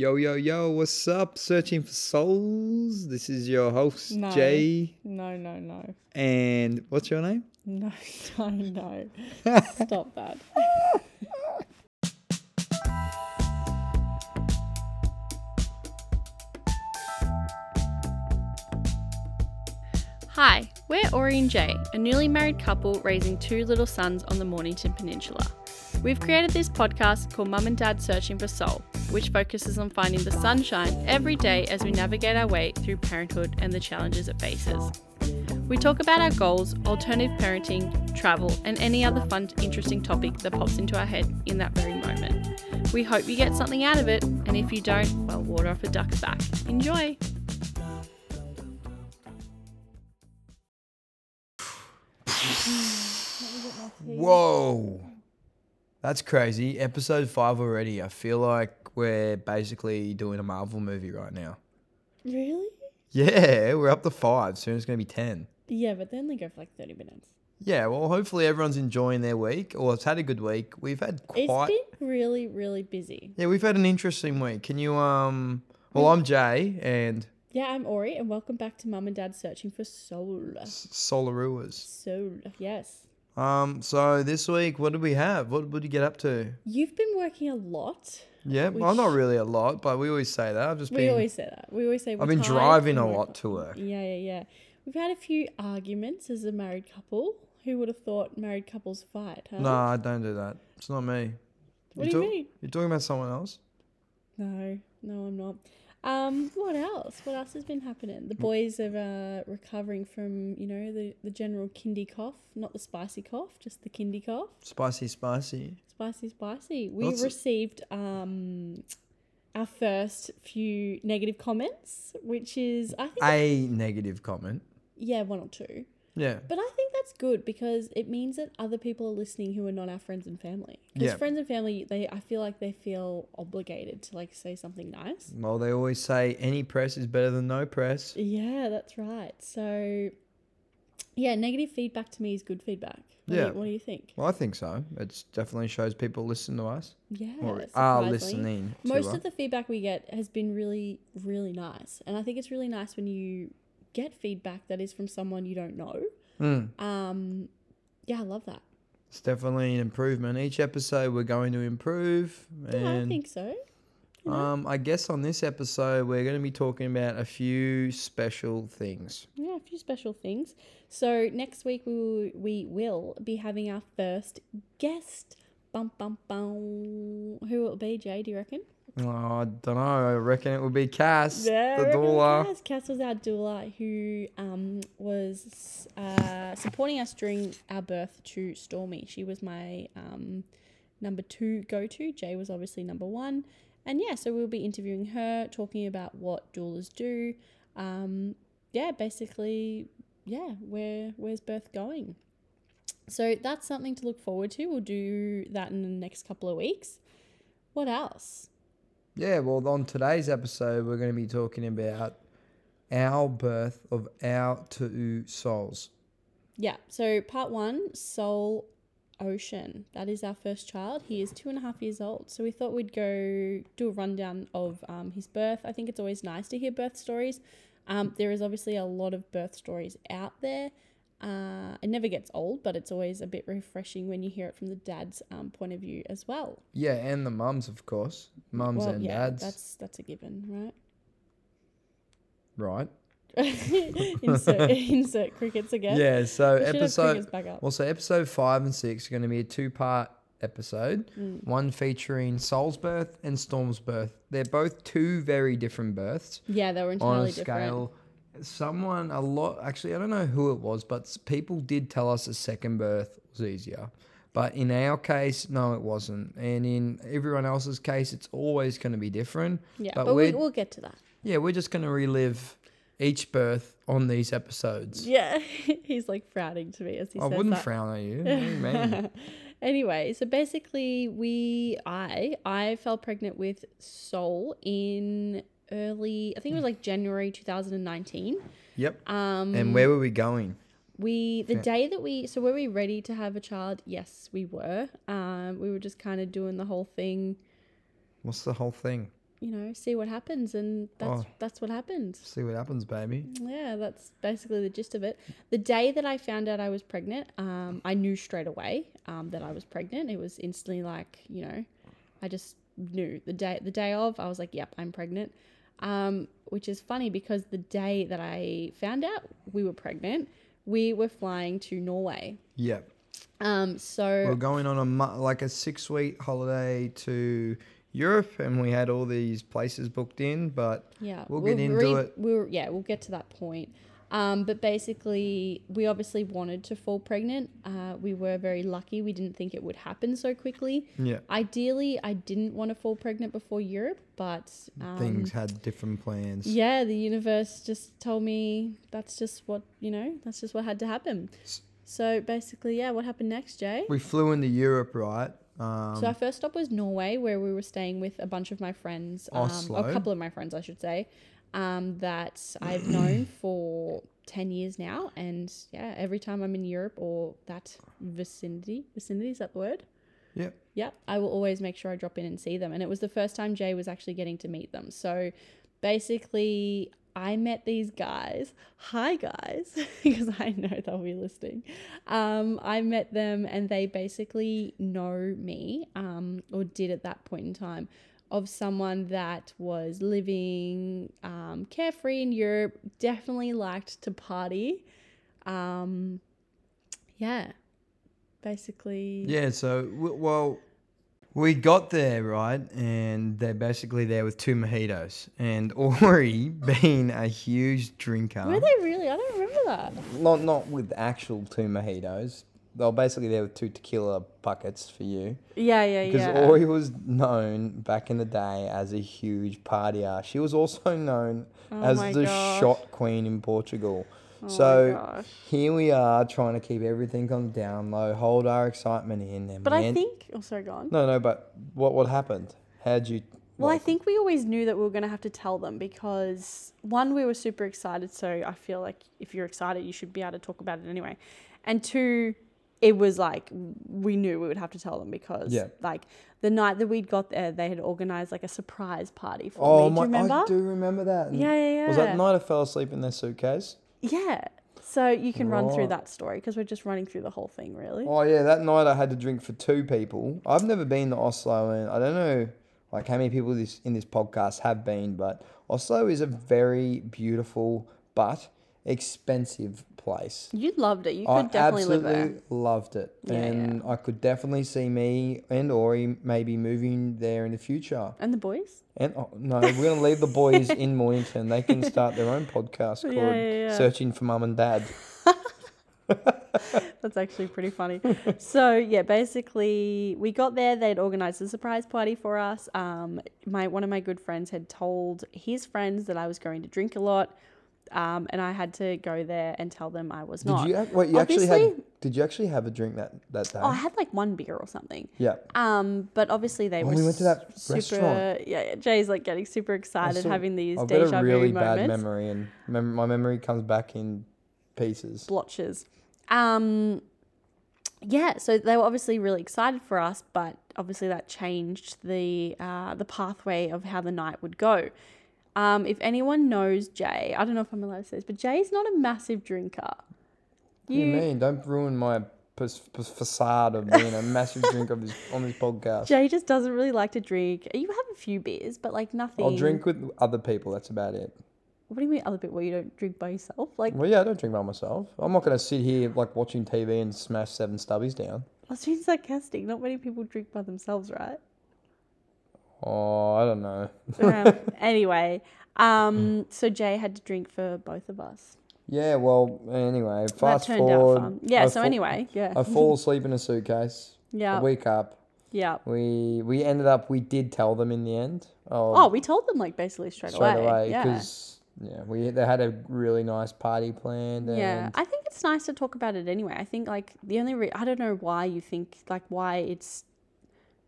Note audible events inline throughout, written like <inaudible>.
Yo, yo, yo, what's up? Searching for souls. This is your host, No. Jay. No, no, no. And what's your name? No, <laughs> no, no. <laughs> Stop that. Hi, we're Aurey and Jay, a newly married couple raising two little sons on the Mornington Peninsula. We've created this podcast called Mum and Dad Searching for Sol, which focuses on finding the sunshine every day as we navigate our way through parenthood and the challenges it faces. We talk about our goals, alternative parenting, travel, and any other fun, interesting topic that pops into our head in that very moment. We hope you get something out of it, and if you don't, well, water off a duck's back. Enjoy! Whoa. That's crazy. Episode five already. I feel like we're basically doing a Marvel movie right now. Really? Yeah, we're up to five. Soon it's going to be 10. Yeah, but they only go for like 30 minutes. Yeah, well, hopefully everyone's enjoying their week or has had a good week. We've had quite. It's been really, really busy. Yeah, we've had an interesting week. Can you, um, well, I'm Jay and Yeah, I'm Aurey, and welcome back to Mum and Dad Searching for Sol. Solaruas. Sol, yes. Um, so this week, what did we have? What would you get up to? You've been working a lot. Yeah, well, not really a lot, but we always say that. I've just We been, always say that. We always say I've been driving a lot to work. Yeah, yeah, yeah. We've had a few arguments as a married couple. Who would have thought married couples fight, huh? No, I don't do that. It's not me. What you do you talk- mean? You're talking about someone else? No, no, I'm not. Um, what else? What else has been happening? The boys are uh, recovering from, you know, the, the general kindy cough, not the spicy cough, just the kindy cough. Spicy, spicy. Spicy, spicy. We it- received um, our first few negative comments, which is, I think, A negative comment. yeah, one or two. Yeah. But I think that's good because it means that other people are listening who are not our friends and family. Because Yeah. friends and family, they I feel like they feel obligated to like say something nice. Well, they always say any press is better than no press. Yeah, that's right. So, yeah, negative feedback to me is good feedback. What Do Yeah. you, what do you think? Well, I think so. It definitely shows people listen to us Yeah, or are surprisingly. listening to Most us. of the feedback we get has been really, really nice, and I think it's really nice when you get feedback that is from someone you don't know. Mm, Um, yeah, I love that. it's definitely an improvement. Each episode we're going to improve. Yeah, I think so. you know? um, I guess on this episode we're going to be talking about a few special things. Yeah, a few special things. So next week we will, we will be having our first guest. Bum bum bum. Who will it be, Jay? Do you reckon? Oh, I don't know. I reckon it would be Cass, Yeah, the doula. Cass. Cass was our doula who um, was uh, supporting us during our birth to Stormy. She was my um, number two go to. Jay was obviously number one. And yeah, so we'll be interviewing her, talking about what doulas do. Um, yeah, basically, yeah, where where's birth going? So that's something to look forward to. We'll do that in the next couple of weeks. What else? Yeah, well, on today's episode, we're going to be talking about our birth of our two souls. Yeah, so part one, Sol Ocean. That is our first child. He is two and a half years old. So we thought we'd go do a rundown of um, his birth. I think it's always nice to hear birth stories. Um, there is obviously a lot of birth stories out there. Uh, it never gets old, but it's always a bit refreshing when you hear it from the dad's um, point of view as well. Yeah, and the mums, of course. Mums well, and yeah, dads. that's that's a given, right? Right. <laughs> insert <laughs> insert crickets again. Yeah, so We episode. back up. Well, so episode five and six are going to be a two part episode. Mm. One featuring Sol's birth and Storm's birth. They're both two very different births Yeah, they were on entirely a different. scale. Someone, a lot, actually, I don't know who it was, but people did tell us a second birth was easier. But in our case, no, it wasn't. And in everyone else's case, it's always going to be different. Yeah, but but, we, we'll get to that. Yeah, we're just going to relive each birth on these episodes. Yeah, <laughs> he's like frowning to me as he I says wouldn't that. frown at you. You <laughs> anyway, so basically, we I I fell pregnant with Sol in early. I think it was like January two thousand and nineteen. Yep. Um, And where were we going? we the day that we so were we ready to have a child? Yes, we were. Um, we were just kind of doing the whole thing. What's the whole thing? you know, see what happens, and that's Oh. that's what happened. See what happens, baby. Yeah, that's basically the gist of it. The day that I found out I was pregnant, um, I knew straight away um, that I was pregnant. It was instantly like, you know, I just knew the day the day of. I was like, "Yep, I'm pregnant," um, which is funny because the day that I found out we were pregnant, we were flying to Norway. Yep. Um, so We're going on a like a six week holiday to Europe, and we had all these places booked in. But Yeah, We'll get into it. We'll yeah, we'll get to that point. Um, but basically, we obviously wanted to fall pregnant. Uh, we were very lucky. We didn't think it would happen so quickly. yeah, Ideally, I didn't want to fall pregnant before Europe, but um, things had different plans. Yeah, the universe just told me that's just what you know. That's just what had to happen. So basically, yeah, what happened next, Jay? We flew into Europe, right? Um, So our first stop was Norway, where we were staying with a bunch of my friends, um, Oslo. a couple of my friends, I should say, um, that I've known for ten years now, and yeah, every time I'm in Europe or that vicinity, vicinity is that the word? Yep. Yep, I will always make sure I drop in and see them, and it was the first time Jay was actually getting to meet them. So basically. I met these guys. Hi, guys, <laughs> because I know they'll be listening. Um, I met them and they basically know me, um, or did at that point in time, of someone that was living um, carefree in Europe, definitely liked to party. Um, yeah, basically. Yeah, so w- well, we got there right, and they're basically there with two mojitos, and <laughs> Aurey, being a huge drinker, Were they really? I don't remember that. not not with actual two mojitos. They were basically there with two tequila buckets for you. Yeah, yeah, Because yeah. Because Aurey was known back in the day as a huge partier. She was also known Oh as the gosh. shot queen in Portugal. Oh my so here we are trying to keep everything on down low, hold our excitement in. And But I think. Oh, sorry, go on. no, no. But what what happened? How'd you? Well, I think we always knew that we were going to have to tell them because one, we were super excited. So I feel like if you're excited, you should be able to talk about it anyway. And two, it was like we knew we would have to tell them because Yeah. like the night that we'd got there, they had organized like a surprise party for Oh me. my! Do you remember? I do remember that. And Yeah, yeah, yeah. Was that night I fell asleep in their suitcase? Yeah. So you can run through Right. that story because we're just running through the whole thing, really. Oh yeah, that night I had to drink for two people. I've never been to Oslo, and I don't know like how many people this in this podcast have been, but Oslo is a very beautiful but expensive place. You loved it. You I could definitely live absolutely there. loved it, Yeah, and I could definitely see me and Ori maybe moving there in the future. And the boys? And oh, no, we're gonna leave the boys in Mornington. They can <laughs> start their own podcast called Yeah, yeah, yeah. "Searching for Mum and Dad." <laughs> <laughs> That's actually pretty funny. so yeah, basically we got there. They'd organised a surprise party for us. Um, my one of my good friends had told his friends that I was going to drink a lot, um, and I had to go there and tell them I was Did not. you wait? You actually had? Did you actually have a drink that that day? Oh, I had like one beer or something. yeah. Um, but obviously they Oh, were we went to that super. restaurant. Yeah, yeah, Jay's like getting super excited, having these I've deja got a really bad moments. memory, and mem- my memory comes back in pieces. blotches. Um, yeah, so they were obviously really excited for us, but obviously that changed the uh, the pathway of how the night would go. Um, if anyone knows Jay, I don't know if I'm allowed to say this, but Jay's not a massive drinker. What do you mean? Don't ruin my pers- pers- facade of being a massive drinker of this, on this podcast. Jay just doesn't really like to drink. You have a few beers, but like nothing. I'll drink with other people. That's about it. What do you mean other people? Where you don't drink by yourself? Like Well, yeah, I don't drink by myself. I'm not going to sit here like watching TV and smash seven stubbies down. I was being sarcastic. Not many people drink by themselves, right? Oh, I don't know. um, <laughs> anyway, um, so Jay had to drink for both of us. Yeah, well, anyway, that fast turned forward. out fun. Yeah. I so fa- anyway, yeah. I fall asleep in a suitcase. yeah. I wake up. Yeah. We we ended up. We did tell them in the end. Oh, we told them like basically straight, straight away. away Yeah. because yeah, we they had a really nice party planned. And Yeah, I think it's nice to talk about it anyway. I think like the only re- I don't know why you think like why it's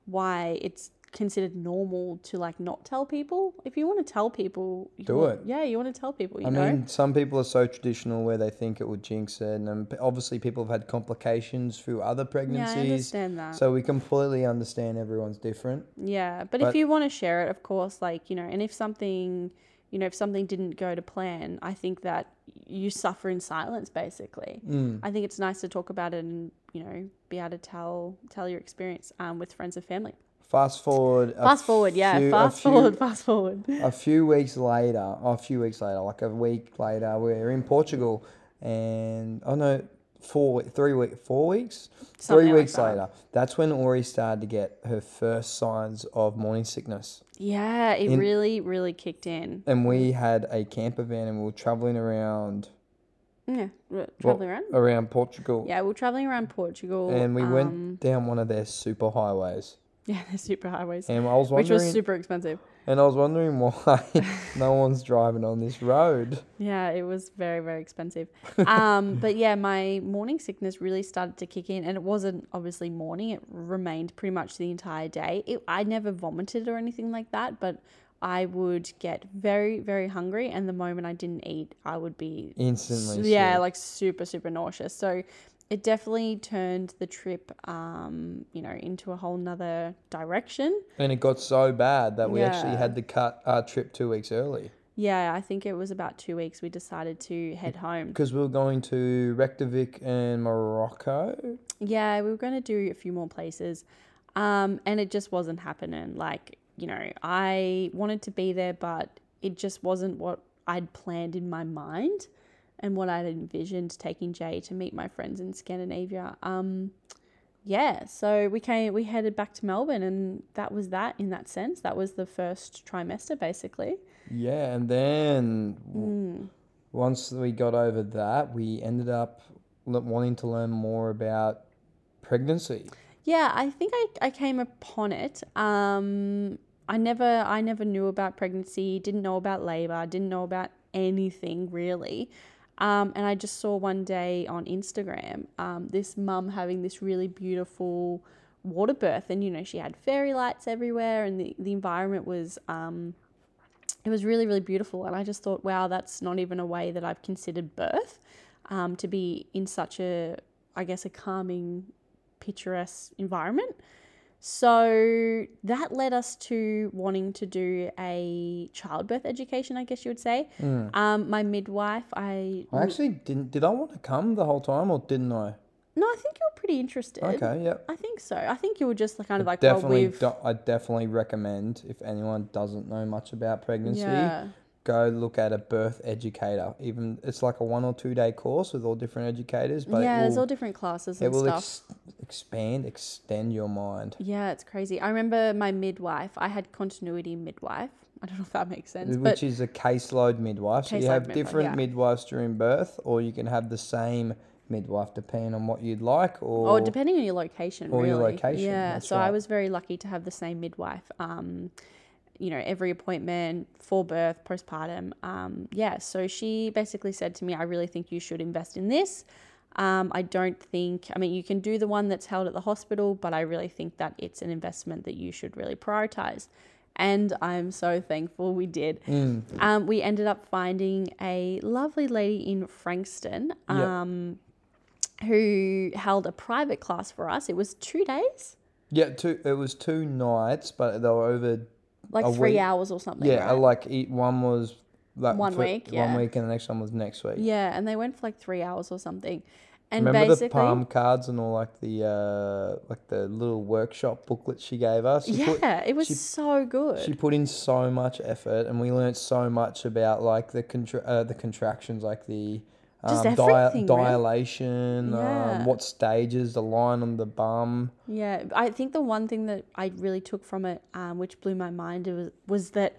why it's considered normal to like not tell people. If you want to tell people, you Do want- it. Yeah, you want to tell people. You I know. mean, some people are so traditional where they think it would jinx it, and obviously people have had complications through other pregnancies. yeah, I understand that. so we completely understand everyone's different. Yeah, but, But- if you want to share it, of course, like, you know, and if something, you know, if something didn't go to plan, I think that you suffer in silence basically. Mm. I think it's nice to talk about it and, you know, be able to tell tell your experience um, with friends and family. Fast forward. Fast forward, yeah, few- fast few- forward, fast forward. a few weeks later, a few weeks later, like a week later, we're in Portugal, and oh no, four, three week, four weeks, Something three like weeks that. later. That's when Aurey started to get her first signs of morning sickness, Yeah, it In- really, really kicked in. and we had a camper van, and we were traveling around Yeah, traveling around. around Portugal, Yeah, we we're traveling around Portugal. and we um, went down one of their super highways, Yeah, <laughs> the super highways, and I was which was super expensive. and I was wondering why <laughs> no one's driving on this road. Yeah, it was very, very expensive. Um, <laughs> but yeah, my morning sickness really started to kick in, and it wasn't obviously morning. It remained pretty much the entire day. It, I never vomited or anything like that, but I would get very, very hungry, and the moment I didn't eat, I would be Instantly, yeah, sick. like super, super nauseous. So it definitely turned the trip, um, you know, into a whole nother direction. And it got so bad that we actually had to cut our trip two weeks early Yeah, I think it was about two weeks we decided to head home. because we were going to Reykjavik and Morocco. Yeah, we were going to do a few more places, um, and it just wasn't happening. Like, you know, I wanted to be there, but it just wasn't what I'd planned in my mind and what I'd envisioned taking Jay to meet my friends in Scandinavia. Um, yeah, so we came, we headed back to Melbourne, and that was that in that sense. That was the first trimester, basically. Yeah, and then Mm. once we got over that, we ended up wanting to learn more about pregnancy. Yeah, I think I, I came upon it. Um, I never I never knew about pregnancy, didn't know about labor, didn't know about anything really. Um, and I just saw one day on Instagram um, this mum having this really beautiful water birth, and you know she had fairy lights everywhere, and the, the environment was um, it was really really beautiful. And I just thought, wow, that's not even a way that I've considered birth um, to be in such a I guess a calming picturesque environment. So that led us to wanting to do a childbirth education, I guess you would say. Um, my midwife, I I actually didn't. Did I want to come the whole time or didn't I? no, I think you were pretty interested. Okay, yep. I think so. I think you were just kind of like, well, Definitely, we've do, I definitely recommend if anyone doesn't know much about pregnancy, yeah, go look at a birth educator. Even it's like a one or two day course with all different educators, but yeah. it There's all different classes it and will ex- expand, extend your mind. yeah, it's crazy. I remember my midwife. I had continuity midwife. I don't know if that makes sense, but Which is a caseload midwife. So you have midwife, different yeah. midwives during birth, or you can have the same midwife depending on what you'd like. Or or depending on your location, or really. your location, Yeah. so I was very lucky to have the same midwife. Um, you know, every appointment for birth, postpartum. Um, yeah. So she basically said to me, "I really think you should invest in this." Um, I don't think. I mean, you can do the one that's held at the hospital, but I really think that it's an investment that you should really prioritize. And I'm so thankful we did. Mm. Um, we ended up finding a lovely lady in Frankston. Yep. Um, who held a private class for us. It was two days, yeah, two. It was two nights, but they were over. Like A three week. hours or something. Yeah, right? like eat one was like One week, one yeah. week, and the next one was next week. yeah, and they went for like three hours or something. And Remember basically, the palm cards and all like the uh like the little workshop booklet she gave us. She yeah, put, it was she- so good. She put in so much effort, and we learnt so much about like the contra- uh, the contractions, like the Just um, everything, man. dilation, Yeah. um, what stages, the line on the bum. Yeah, I think the one thing that I really took from it, um, which blew my mind, was was that,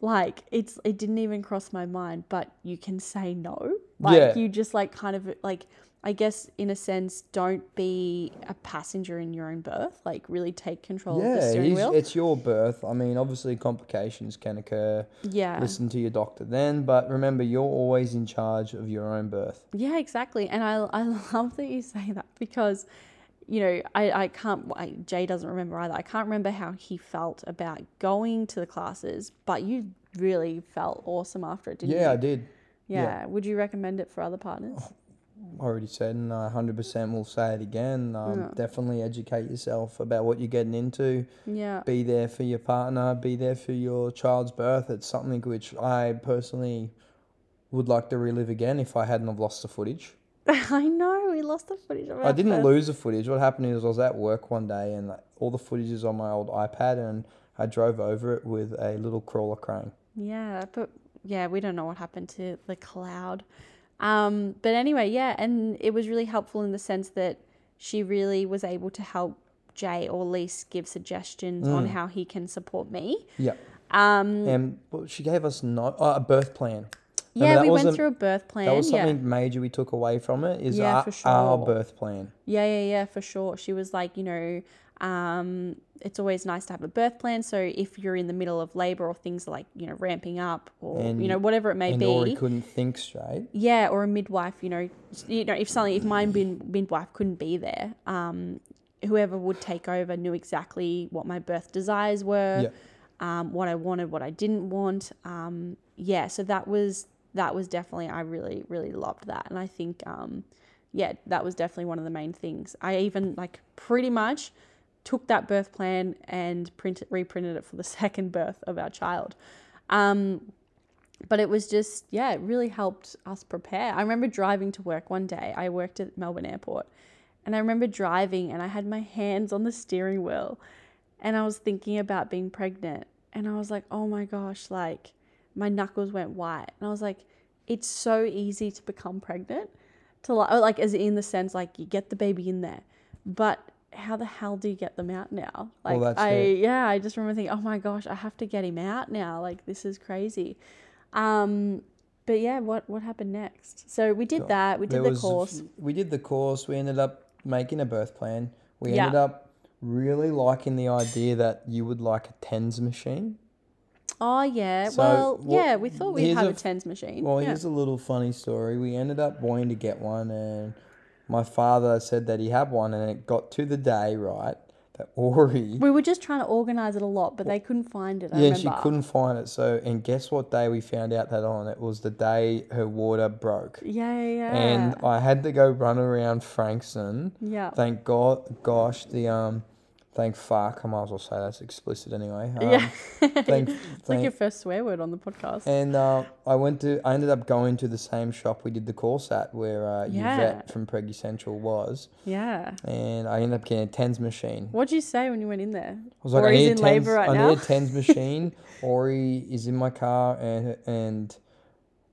like, it's it didn't even cross my mind, but you can say no. Like, Yeah. you just like kind of like, I guess in a sense, don't be a passenger in your own birth. Like, really take control of the yeah, steering wheel. it's your birth. I mean, obviously complications can occur. yeah, Listen to your doctor then, but remember, you're always in charge of your own birth. yeah, exactly. And I I love that you say that because. you know, I, I can't, I, Jay doesn't remember either. I can't remember how he felt about going to the classes, but you really felt awesome after it, didn't you? Yeah, I did. Yeah. yeah. Would you recommend it for other partners? Oh, Already said, and I 100% will say it again. Um, Yeah. Definitely educate yourself about what you're getting into. Yeah. Be there for your partner. Be there for your child's birth. It's something which I personally would like to relive again if I hadn't have lost the footage. <laughs> I know, we lost the footage I didn't first- lose the footage. What happened is I was at work one day and all the footage is on my old iPad and I drove over it with a little crawler crane. Yeah, but yeah, we don't know what happened to the cloud. Um, but anyway, yeah, and it was really helpful in the sense that she really was able to help Jay or least give suggestions on how he can support me. Yeah. Um, And well, she gave us no, oh, a birth plan. Remember, yeah, we went wasn't- through a birth plan. That was yeah. something major we took away from it is Yeah, our, for our birth plan. Yeah, yeah, yeah, for sure. She was like, you know, um, it's always nice to have a birth plan. So if you're in the middle of labor or things like, you know, ramping up or, you know, whatever it may and be. Aurey couldn't think straight. yeah, or a midwife, you know, you know, if something, if my midwife couldn't be there, um, whoever would take over knew exactly what my birth desires were, Yeah. um, what I wanted, what I didn't want. Um, yeah, so that was that was definitely I really really loved that, and I think um, yeah, that was definitely one of the main things. I even like pretty much took that birth plan and printed reprinted it for the <laughs> second birth of our child. Um, but it was just yeah it really helped us prepare. I remember driving to work one day. I worked at melbourne airport and i remember driving and i had my hands on the steering wheel and i was thinking about being pregnant and i was like oh my gosh like my knuckles went white and i was like it's so easy to become pregnant to like, like as in the sense like you get the baby in there. But how the hell do you get them out now like Well, that's i it. yeah i just remember thinking oh my gosh i have to get him out now like this is crazy um, but yeah, what what happened next? So we did that. We did There the course. f- we did the course. We ended up making a birth plan. We Yeah. ended up really liking the idea that you would like a tens machine. oh yeah. So, well, yeah. We thought we'd have a a, tens machine. Well, yeah. here's a little funny story. We ended up wanting to get one, and my father said that he had one, and it got to the day right that Aurey. we were just trying to organize it a lot, but they couldn't find it. I yeah, remember. she couldn't find it. So, and guess what day we found out that on? It was the day her water broke. Yeah, yeah, yeah. And I had to go run around Frankston. yeah. Thank God, gosh, the um, thank fuck. I might as well say that's explicit anyway. <laughs> Um, yeah. Thank, it's like your first swear word on the podcast. and uh, I went to. I ended up going to the same shop we did the course at, where uh, Yeah. Yvette from Preggy Central was, yeah. and I ended up getting a tens machine. What'd you say when you went in there? I was like, I need in tens. right I now. need a tens <laughs> machine. Aurey is in my car, and and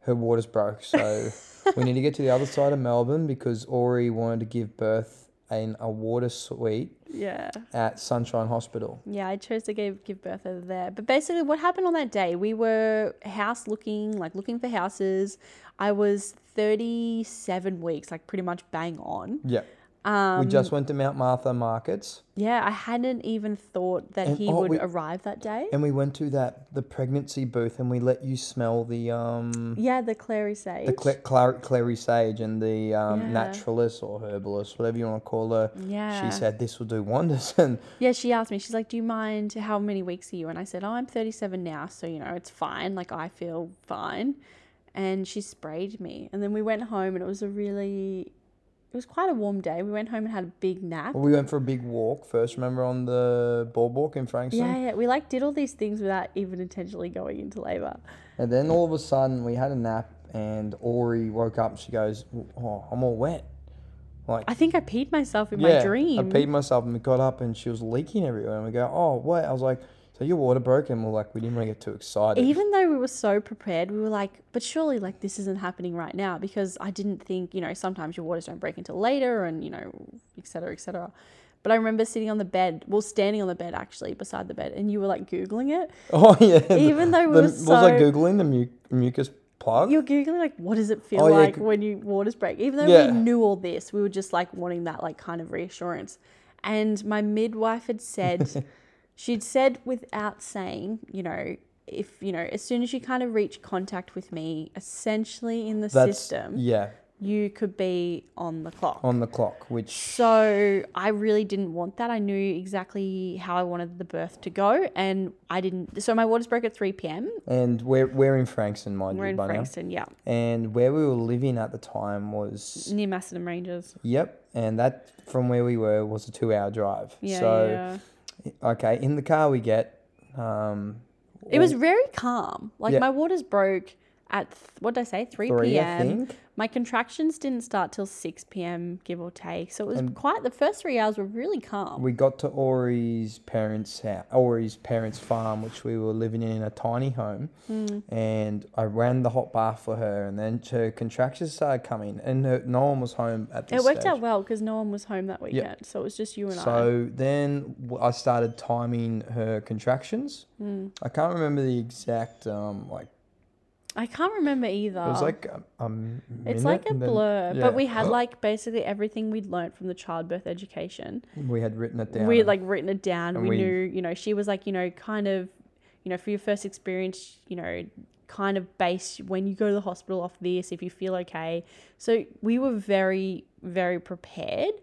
her water's broke, so <laughs> we need to get to the other side of Melbourne because Aurey wanted to give birth in a water suite Yeah. at Sunshine Hospital. Yeah, I chose to give give birth over there. But basically, what happened on that day? We were house looking, like looking for houses. I was thirty seven weeks, like pretty much bang on. Yeah. Um, we just went to Mount Martha Markets yeah, I hadn't even thought that And- he oh, would we- arrive that day. and we went to that the pregnancy booth and we let you smell the um Yeah, the clary sage. the cl- clar- clary sage and the um, Yeah. naturalist or herbalist whatever you want to call her. yeah. She said this will do wonders <laughs> and Yeah, she asked me. She's like, "Do you mind? How many weeks are you?" And I said, "Oh, I'm 37 now, so you know it's fine. Like I feel fine." And she sprayed me, and then we went home, and it was a really, it was quite a warm day. We went home and had a big nap. well, we went for a big walk first. Remember on the boardwalk in Frankston, Yeah, yeah. We like did all these things without even intentionally going into labor. and then all of a sudden we had a nap and Aurey woke up and she goes, "Oh, I'm all wet." Like I think I peed myself in yeah, my dream. I peed myself and we got up and she was leaking everywhere. And we go, oh, what? I was like, so your water broke? And we're like, we didn't want to get too excited. Even though we were so prepared, we were like, but surely like this isn't happening right now because I didn't think, you know, sometimes your waters don't break until later and, you know, et cetera, et cetera. But I remember sitting on the bed, well, standing on the bed actually beside the bed, and you were like Googling it. <laughs> oh, yeah. Even though we the, were what was I Googling? The mu- mucus plug? You're Googling like, what does it feel Oh, like when you waters break? Even though Yeah. we knew all this, we were just like wanting that like kind of reassurance. And my midwife had said, <laughs> she'd said without saying, you know, if you know, as soon as you kind of reach contact with me, essentially in the That's, system, Yeah. you could be on the clock. on the clock, which So I really didn't want that. I knew exactly how I wanted the birth to go, and I didn't. So my waters broke at three p.m. and we're we're in Frankston, mind We're you, in by now. Frankston, yeah, And where we were living at the time was near Macedon Ranges. yep, and that from where we were was a two-hour drive. Yeah, so yeah. Okay, in the car we get. Um, It was very calm. Like Yeah. my waters broke at th- what did I say? Three, three, p.m. My contractions didn't start till six p.m. give or take. So it was And- quite. The first three hours were really calm. We got to Aurey's parents' house, Aurey's parents' farm, which we were living in in a tiny home, Hmm. and I ran the hot bath for her, and then her contractions started coming, and her, no one was home at this it worked stage. out well because no one was home that weekend. So it was just you and I. So then I started timing her contractions. Hmm. I can't remember the exact um like I can't remember either. it was like a, a minute. It's like a and then- blur, yeah. but we had <gasps> like basically everything we'd learnt from the childbirth education. we had written it down. We had like written it down. And We, we- knew, you know, she was like, you know, kind of, you know, for your first experience, you know, kind of base when you go to the hospital off this if you feel okay. So we were very, very prepared,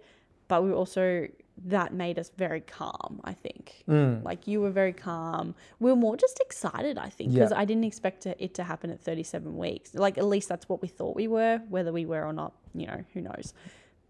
but we were also that made us very calm. I think. Mm. Like you were very calm. We were more just excited, I think, because Yeah. I didn't expect to, it to happen at 37 weeks. Like at least that's what we thought we were. Whether we were or not, you know, who knows.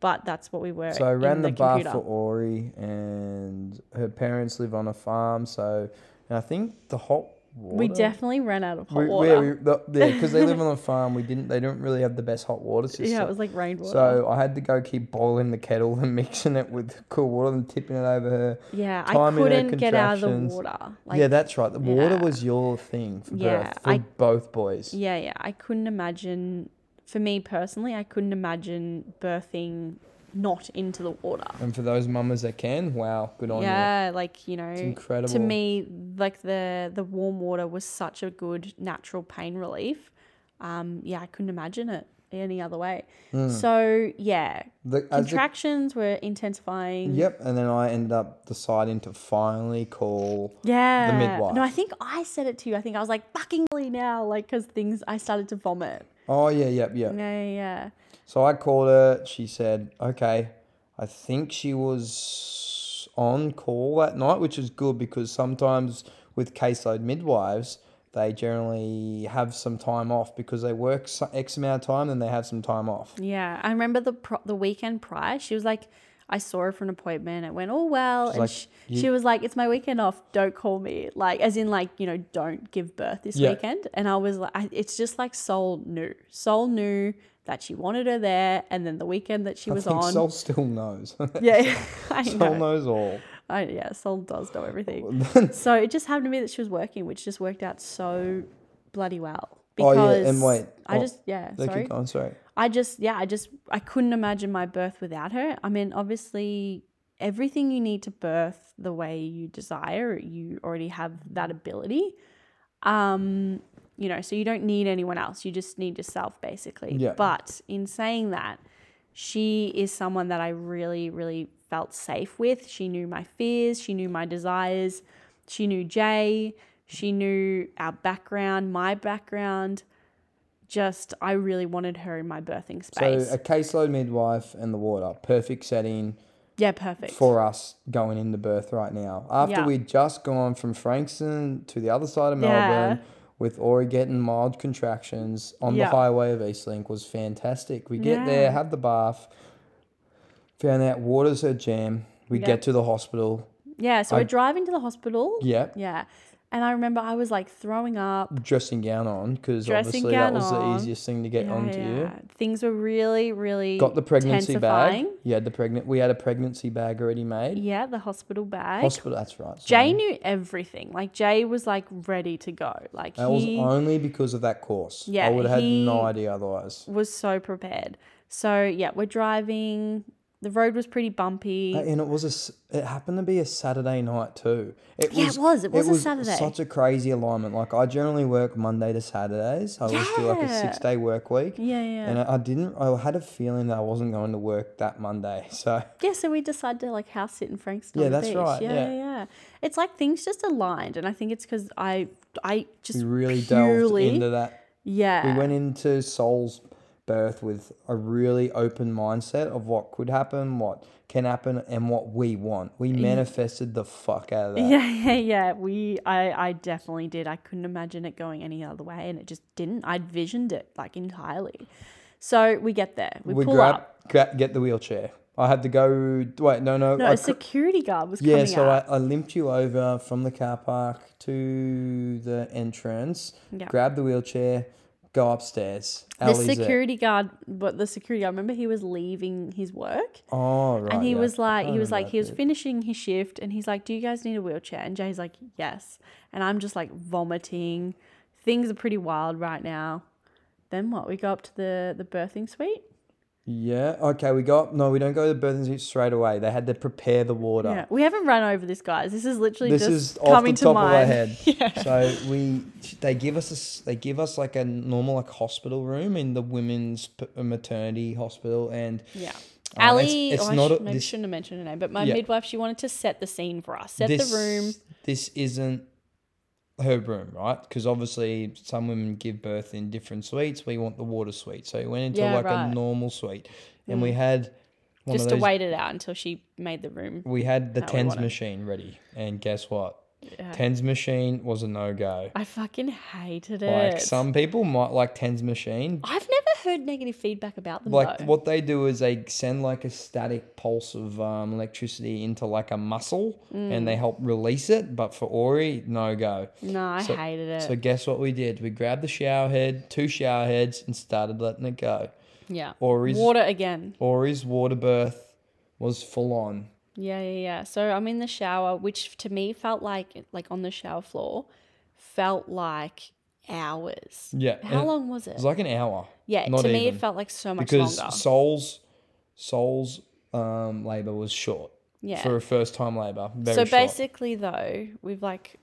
But that's what we were. So I ran the, bath computer. for Aurey, and her parents live on a farm. So I think the hot water. We definitely ran out of hot we, water. Yeah, we, the, yeah, because they live on a <laughs> farm. We didn't. They don't really have the best hot water system. yeah, it was like rainwater. So I had to go keep boiling the kettle and <laughs> mixing it with cool water and tipping it over her. yeah, I couldn't get out of the water. Like, yeah, that's right. The water was your thing for Yeah, birth for I- both boys. yeah, yeah. I couldn't imagine. For me personally, I couldn't imagine birthing not into the water. And for those mamas that can, wow, good on you. yeah, like you know, It's incredible. to me, like the the warm water was such a good natural pain relief. Um, yeah, I couldn't imagine it any other way. Hmm. So yeah, The, as the- contractions were intensifying. yep, and then I ended up deciding to finally call. Yeah. midwife. No, I think I said it to you. I think I was like, fucking now, like, because things, I started to vomit. Oh yeah, yep, yep. Yeah, yeah, yeah. So I called her. She said, "Okay." I think she was on call that night, which is good because sometimes with caseload midwives, they generally have some time off because they work X amount of time and they have some time off. Yeah. I remember the pro- the weekend prior, she was like, I saw her for an appointment. It went all well. and like, sh- you- she was like, it's my weekend off. Don't call me. Like, as in, like, you know, don't give birth this Yeah. weekend. And I was like, I, it's just like Sol new, Sol knew that she wanted her there. And then the weekend that she I was think on. Sol still knows. <laughs> yeah. <laughs> I Sol know. knows all. I, yeah, Sol does know everything. <laughs> so it just happened to me that she was working, which just worked out so bloody well. Oh, Because yeah, and wait, I oh, just yeah, They sorry. keep going, sorry. I just yeah, I just I couldn't imagine my birth without her. I mean, obviously everything you need to birth the way you desire, you already have that ability. Um, you know, so you don't need anyone else. You just need yourself basically. Yeah. But in saying that, she is someone that I really, really felt safe with. She knew my fears, she knew my desires, she knew Jay, she knew our background, my background. Just, I really wanted her in my birthing space. So a caseload midwife and the water, perfect setting yeah, perfect. for us going into birth right now. After Yeah. we'd just gone from Frankston to the other side of Yeah. With Ori getting mild contractions on Yeah. the highway of Eastlink was fantastic. We get Yeah. there, have the bath, found out water's her jam. We Yep. get to the hospital. yeah, so I- we're driving to the hospital. Yep. Yeah. And I remember I was like throwing up. Dressing gown on because obviously that was the on. easiest thing to get Yeah, onto yeah. you. Things were really, really Got the pregnancy bag. had the pregnant. We had a pregnancy bag already made. Yeah, the hospital bag. Hospital. That's right. Jay knew everything. Like Jay was like ready to go. Like That he was only because of that course. Yeah, I would have had no idea otherwise. was so prepared. So yeah, we're driving. The road was pretty bumpy. Uh, And it was a, It happened to be a Saturday night too. It Yeah, it was. It was a Saturday. Such a crazy alignment. Like I generally work Monday to Saturdays. I always do like a six day work week. yeah, yeah. And I, I didn't. I had a feeling that I wasn't going to work that Monday. <laughs> So yeah, so we decided to like house sit in Frankston. Yeah, that's beach. right, Yeah, yeah. yeah, yeah. It's like things just aligned, and I think it's because I, I just we really delved purely, into that. Yeah. We went into Sol's birth with a really open mindset of what could happen, what can happen, and what we want. We manifested the fuck out of that. Yeah, <laughs> yeah, yeah. We, I, I definitely did. I couldn't imagine it going any other way, and it just didn't. I'd visioned it like entirely. So we get there. We, We pull grab, up. gra- get the wheelchair. I had to go. Wait, no, no. No, I a security guard was yeah, coming so. I, I limped you over from the car park to the entrance. Yeah. Grab the wheelchair. Go upstairs. the Ellie's there. security guard, but the security guard. Remember, he was leaving his work, Oh right. and he yeah. was like, I he was like, he was bit. finishing his shift, and he's like, "Do you guys need a wheelchair?" And Jay's like, "Yes," and I'm just like vomiting. Things are pretty wild right now. Then what? We go up to the the birthing suite. Yeah. Okay. We got no. We don't go to the birthing suite straight away. They had to prepare the water. Yeah, we haven't run over this, guys. This is literally This just is off the coming to top of our head. <laughs> Yeah. So we they give us a they give us like a normal like hospital room in the women's p- maternity hospital and Yeah. Um, Ali, it's oh, I should, a, this, shouldn't have mentioned her name, but my Yeah. midwife, she wanted to set the scene for us, set this the room. this isn't her room, right? Because obviously some women give birth in different suites. We want the water suite, so we went into Yeah, like right. Mm. a normal suite, and we had one Just of to those. wait it out until she made the room. We had the how we tens want it. machine ready, and guess what? Yeah. Tens machine was a no go. I fucking hated it. Like some people might like tens machine, I've never heard negative feedback about them like though. what they do is they send like a static pulse of um, electricity into like a muscle and Mm. they help release it but for Aurey no go no, I so- hated it. so guess what we did we grabbed the shower head two shower heads and started letting it go yeah. Aurey's Water again. Aurey's water birth was full on Yeah, yeah, yeah. So I'm in the shower, which to me felt like like on the shower floor, felt like hours. yeah How and long was it it? was like an hour Yeah, not to me it felt like so much because longer. Sol's Sol's um labor was short Yeah. for a first time labor very so short. basically though, we've like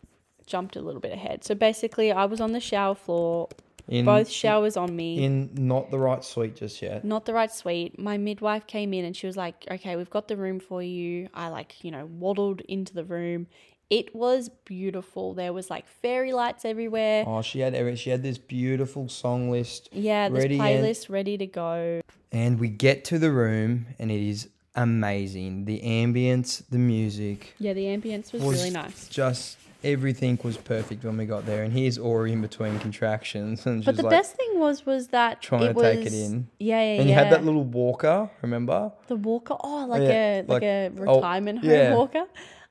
jumped a little bit ahead. So basically I was on the shower floor, in both showers on me. in not the right suite just yet not the right suite. My midwife came in and she was like, "Okay, we've got the room for you." I like, you know, waddled into the room. It was beautiful. There was like fairy lights everywhere. Oh, she had every, she had this beautiful song list, yeah, this ready and- playlist ready to go. and we get to the room, and it is amazing. The ambience, the music, Yeah, the ambience was, was really nice. Just everything was perfect when we got there. And here's Ori in between contractions, <laughs> and But the like best thing was was that trying it to was, take it in. Yeah, yeah, yeah. And yeah. you had that little walker, remember? the walker. Oh, like Yeah, a like, like- a oh, retirement home yeah. walker.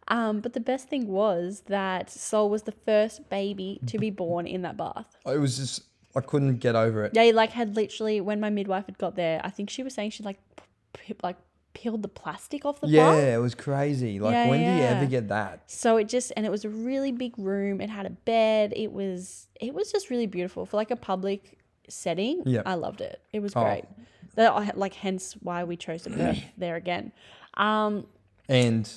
Um, but the best thing was that Sol was the first baby to be born in that bath. It was just I couldn't get over it. They like had literally when my midwife had got there. I think she was saying she like p- like peeled the plastic off the bath. Yeah, bath. it was crazy. Like Yeah, when do you ever get that? So it just and it was a really big room. It had a bed. It was it was just really beautiful for like a public setting. Yeah. I loved it. It was Oh. great. That I like hence why we chose to birth <coughs> there again. Um, And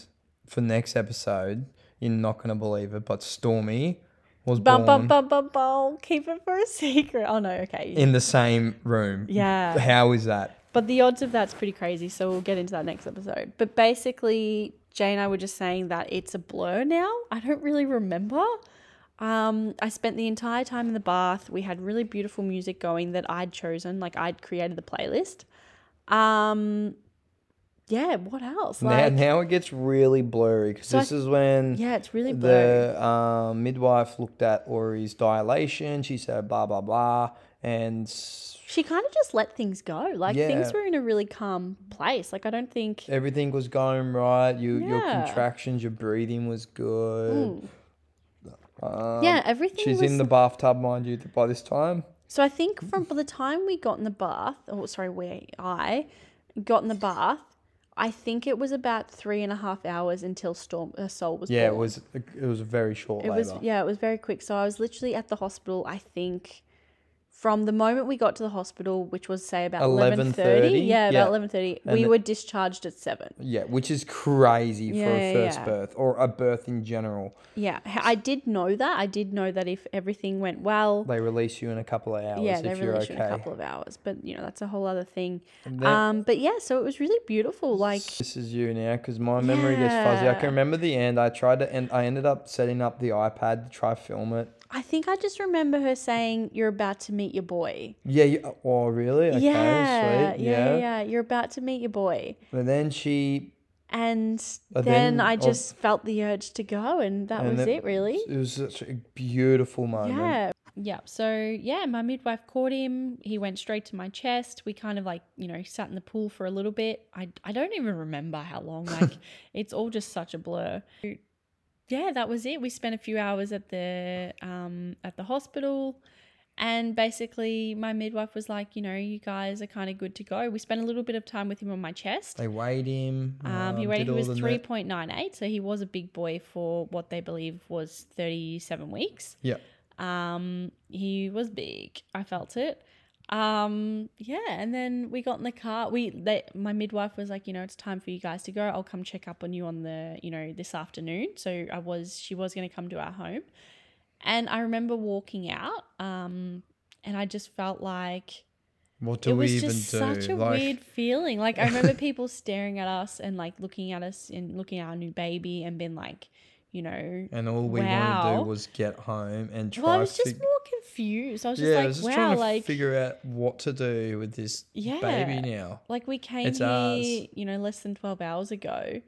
for next episode, you're not gonna believe it, but Stormy was bum born bum bum bum bum. Keep it for a <laughs> secret. Oh no, okay. in the same room. Yeah. How is that? But the odds of that's pretty crazy. So we'll get into that next episode. But basically, Jay and I were just saying that it's a blur now. I don't really remember. Um, I spent the entire time in the bath. We had really beautiful music going that I'd chosen. Like I'd created the playlist. Um, yeah. What else? now, Like, now it gets really blurry because So I this is when yeah, it's really blurry. the um, midwife looked at Aurey's dilation. She said blah blah blah, and She kind of just let things go. Like things were in a really calm place. Like I don't think. everything was going right. You your contractions, your breathing was good. Um, yeah, everything. she's was in the bathtub, mind you, by this time. So I think from by the time we got in the bath, oh sorry, we I got in the bath, I think it was about three and a half hours until Storm uh, her Sol was Yeah, it was it was very short It labor. was yeah, it was very quick. So I was literally at the hospital. I think from the moment we got to the hospital, which was say about 11:30, yeah, yeah. about eleven thirty, And we the- were discharged at seven. Yeah, which is crazy for a first yeah. birth or a birth in general. Yeah, I did know that. I did know that if everything went well, They release you in a couple of hours yeah, if they you're okay. you in a couple of hours. But you know, that's a whole other thing. Then- Um, but yeah, so it was really beautiful. Like this is you now because my memory gets fuzzy. I can remember the end. I tried to, and I ended up setting up the iPad to try film it. I think I just remember her saying, "You're about to meet your boy." Yeah. You, oh, really? Okay. yeah, Sweet. yeah, Yeah. yeah. You're about to meet your boy, And then she. and oh, then, then I of- just felt the urge to go, and that and was then it, really. It was such a beautiful moment. Yeah. Yeah. So yeah, my midwife caught him. He went straight to my chest. We kind of like, you know, sat in the pool for a little bit. I I don't even remember how long. Like <laughs> it's all just such a blur. Yeah, that was it. We spent a few hours at the um at the hospital and basically my midwife was like, you know, you guys are kind of good to go. We spent a little bit of time with him on my chest. They weighed him. Um, he weighed he was three point nine eight, so he was a big boy for what they believe was thirty seven weeks. Yeah. Um, he was big. I felt it. Um, yeah, and then we got in the car. We they my midwife was like, you know, it's time for you guys to go. I'll come check up on you on the, you know, this afternoon. So I was she was gonna come to our home. And I remember walking out, um, and I just felt like What do it we was even just do? such a like, weird feeling. Like I <laughs> remember people staring at us and like looking at us and looking at our new baby and being like, you know, and all we wanted to do was get home and try. well, I was just more confused. I was just yeah, I like, was just wow, trying to like figure out what to do with this Yeah. baby now. like we came It's here, ours. you know, less than twelve hours ago,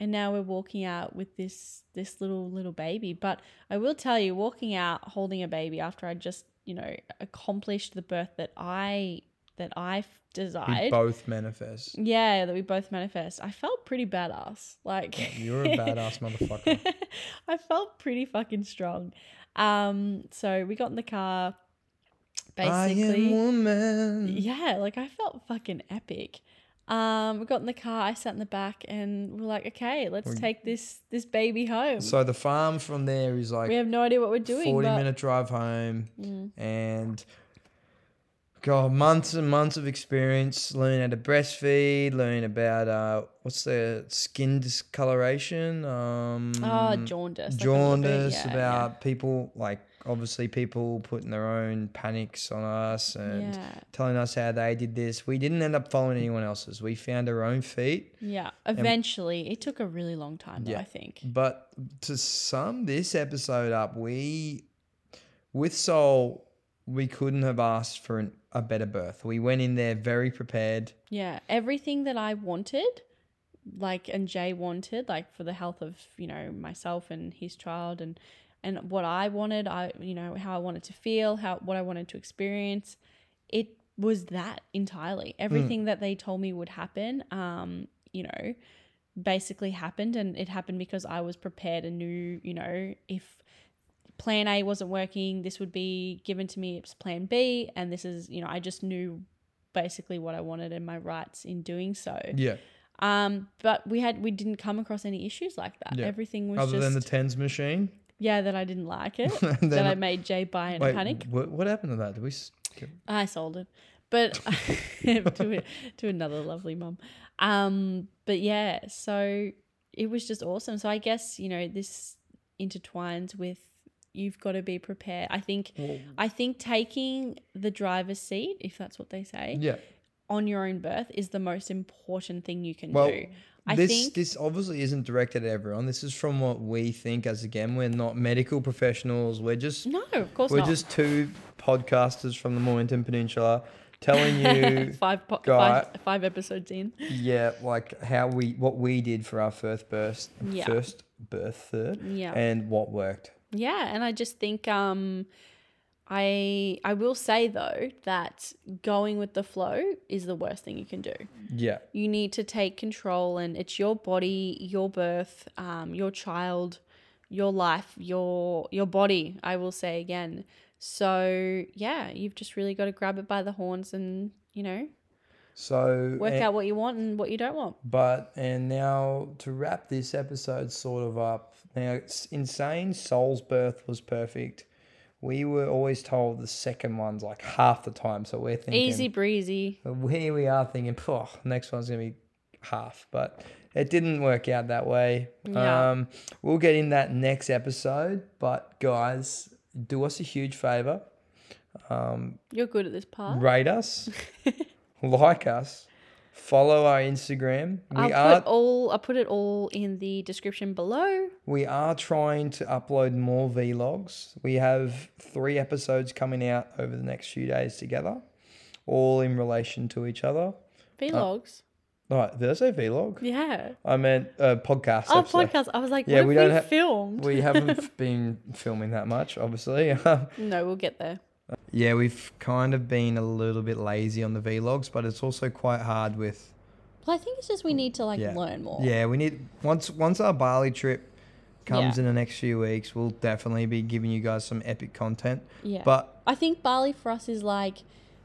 and now we're walking out with this this little little baby. But I will tell you, walking out holding a baby after I just you know accomplished the birth that I that I f- We both manifest. Yeah, that we both manifest. I felt pretty badass. Like You're a badass motherfucker. <laughs> I felt pretty fucking strong. Um, so we got in the car. I am Basically, woman. yeah, like I felt fucking epic. Um, we got in the car. I sat in the back, and we're like, okay, let's We- take this this baby home. So the farm from there is like we have no idea what we're doing. 40 but, minute drive home Mm. and God, months and months of experience learning how to breastfeed, learning about uh, what's the skin discoloration, um, Oh, jaundice. like bit, jaundice, yeah, about people like obviously people putting their own panics on us and yeah. telling us how they did this. We didn't end up following anyone else's. We found our own feet. Yeah. Eventually, it took a really long time, though, Yeah. I think. But to sum this episode up, we with Sol, we couldn't have asked for an, a better birth. We went in there very prepared. Yeah, everything that I wanted, like and Jay wanted, like for the health of you know myself and his child, and and what I wanted, I you know how I wanted to feel, how what I wanted to experience, it was that entirely. Everything that they told me would happen, um, you know, basically happened, and it happened because I was prepared and knew, you know, if plan A wasn't working, this would be given to me as plan B, and this is, you know, I just knew basically what I wanted and my rights in doing so. Yeah. Um, but we had we didn't come across any issues like that. Yeah. Everything was Other just than the TENS machine. yeah that I didn't like it. <laughs> That I made Jay buy in a panic. What, what happened to that? Did we? I sold it, but <laughs> to a, to another lovely mum. Um, but yeah, so it was just awesome. So I guess you know this intertwines with you've got to be prepared. I think Well, I think taking the driver's seat, if that's what they say, yeah. on your own birth is the most important thing you can Well, do. I this think this obviously isn't directed at everyone. This is from what we think. As again, we're not medical professionals. We're just no, of course we're not. just two podcasters from the Mornington Peninsula telling you <laughs> five, po- guy- five five episodes in. Yeah, like how we what we did for our first birth, Yeah. first birth, third, Yeah. and what worked. Yeah, and I just think um I I will say though that going with the flow is the worst thing you can do. Yeah, You need to take control and it's your body, your birth, um, your child, your life, your your body, I will say again. So yeah, you've just really got to grab it by the horns and, you know, so work and- out what you want and what you don't want. But and now to wrap this episode sort of up. Now it's insane. Sol's birth was perfect. We were always told the second one's like half the time, so we're thinking Easy breezy. Here we are thinking, oh, next one's gonna be half, but it didn't work out that way. Yeah. Um, we'll get in that next episode, but guys, do us a huge favor, um, You're good at this part. rate us, <laughs> like us, Follow our Instagram. We I'll are put all I put it all in the description below. we are trying to upload more vlogs. We have three episodes coming out over the next few days together, all in relation to each other. Vlogs. Right, did I say vlog? yeah. I meant uh, podcast. Our episode. podcast. I was like, Yeah, what we have don't we have- filmed? We haven't <laughs> been filming that much, obviously. <laughs> no, we'll get there. Yeah, we've kind of been a little bit lazy on the vlogs, but it's also quite hard with. Well, I think it's just we need to like Yeah. learn more. Yeah, we need once once our Bali trip comes Yeah. in the next few weeks, we'll definitely be giving you guys some epic content. Yeah. But I think Bali for us is like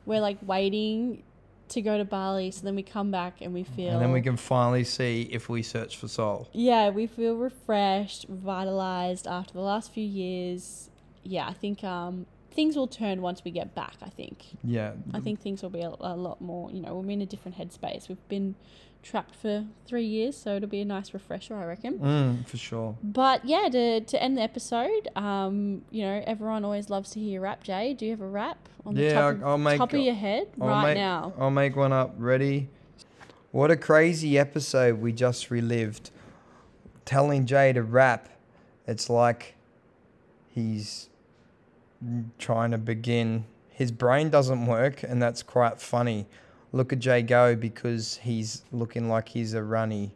we're like waiting to go to Bali, so then we come back and we feel and then we can finally see if we search for soul. yeah, we feel refreshed, revitalized after the last few years. Yeah, I think um things will turn once we get back. I think. Yeah. I think things will be a, a lot more. You know, we're in a different headspace. We've been trapped for three years, so it'll be a nice refresher, I reckon. Mm, for sure. But yeah, to, to end the episode, um, you know, everyone always loves to hear rap. Jay, do you have a rap on the Yeah, top, I'll- of, I'll make- top of your head I'll right make, now? I'll make one up. Ready? What a crazy episode we just relived. Telling Jay to rap, it's like he's trying to begin. His brain doesn't work, and that's quite funny. Look at Jay go because he's looking like he's a runny.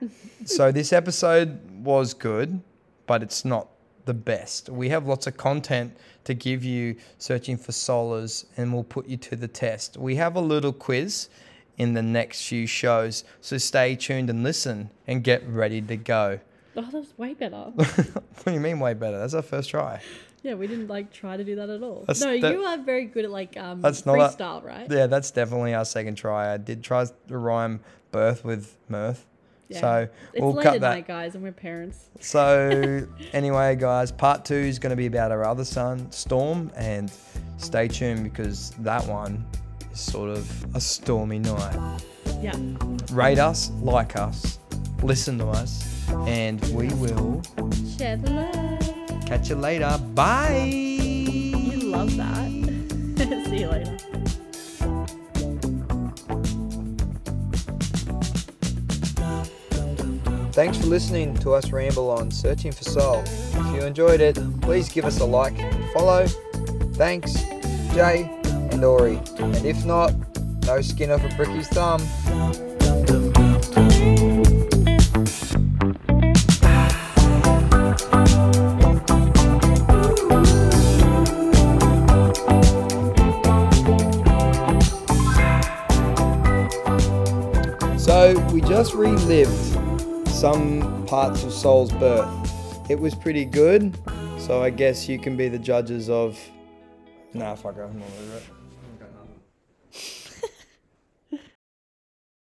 <laughs> so this episode was good, but it's not the best. We have lots of content to give you searching for solas and we'll put you to the test. We have a little quiz in the next few shows, so stay tuned and listen and get ready to go. Oh, that was way better. <laughs> what do you mean way better? That's our first try. Yeah, we didn't like try to do that at all. That's- no, that- you are very good at like um That's not a- freestyle, right? Yeah, that's definitely our second try. I did try to rhyme birth with mirth. Yeah. So It's we'll late cut at that. night, guys, and we're parents. So <laughs> anyway, guys, part two is going to be about our other son, Storm, and stay tuned because that one is sort of a stormy night. Yeah. Rate us, like us, listen to us, and we will Share the love. Catch you later. Bye. You love that. <laughs> See you later. Thanks for listening to us ramble on Searching for Sol. If you enjoyed it, please give us a like and follow. Thanks, Jay and Aurey. And if not, no skin off a bricky's thumb. Just relived some parts of Sol's birth. It was pretty good. So I guess you can be the judges of. Nah, fuck. I'm not over it.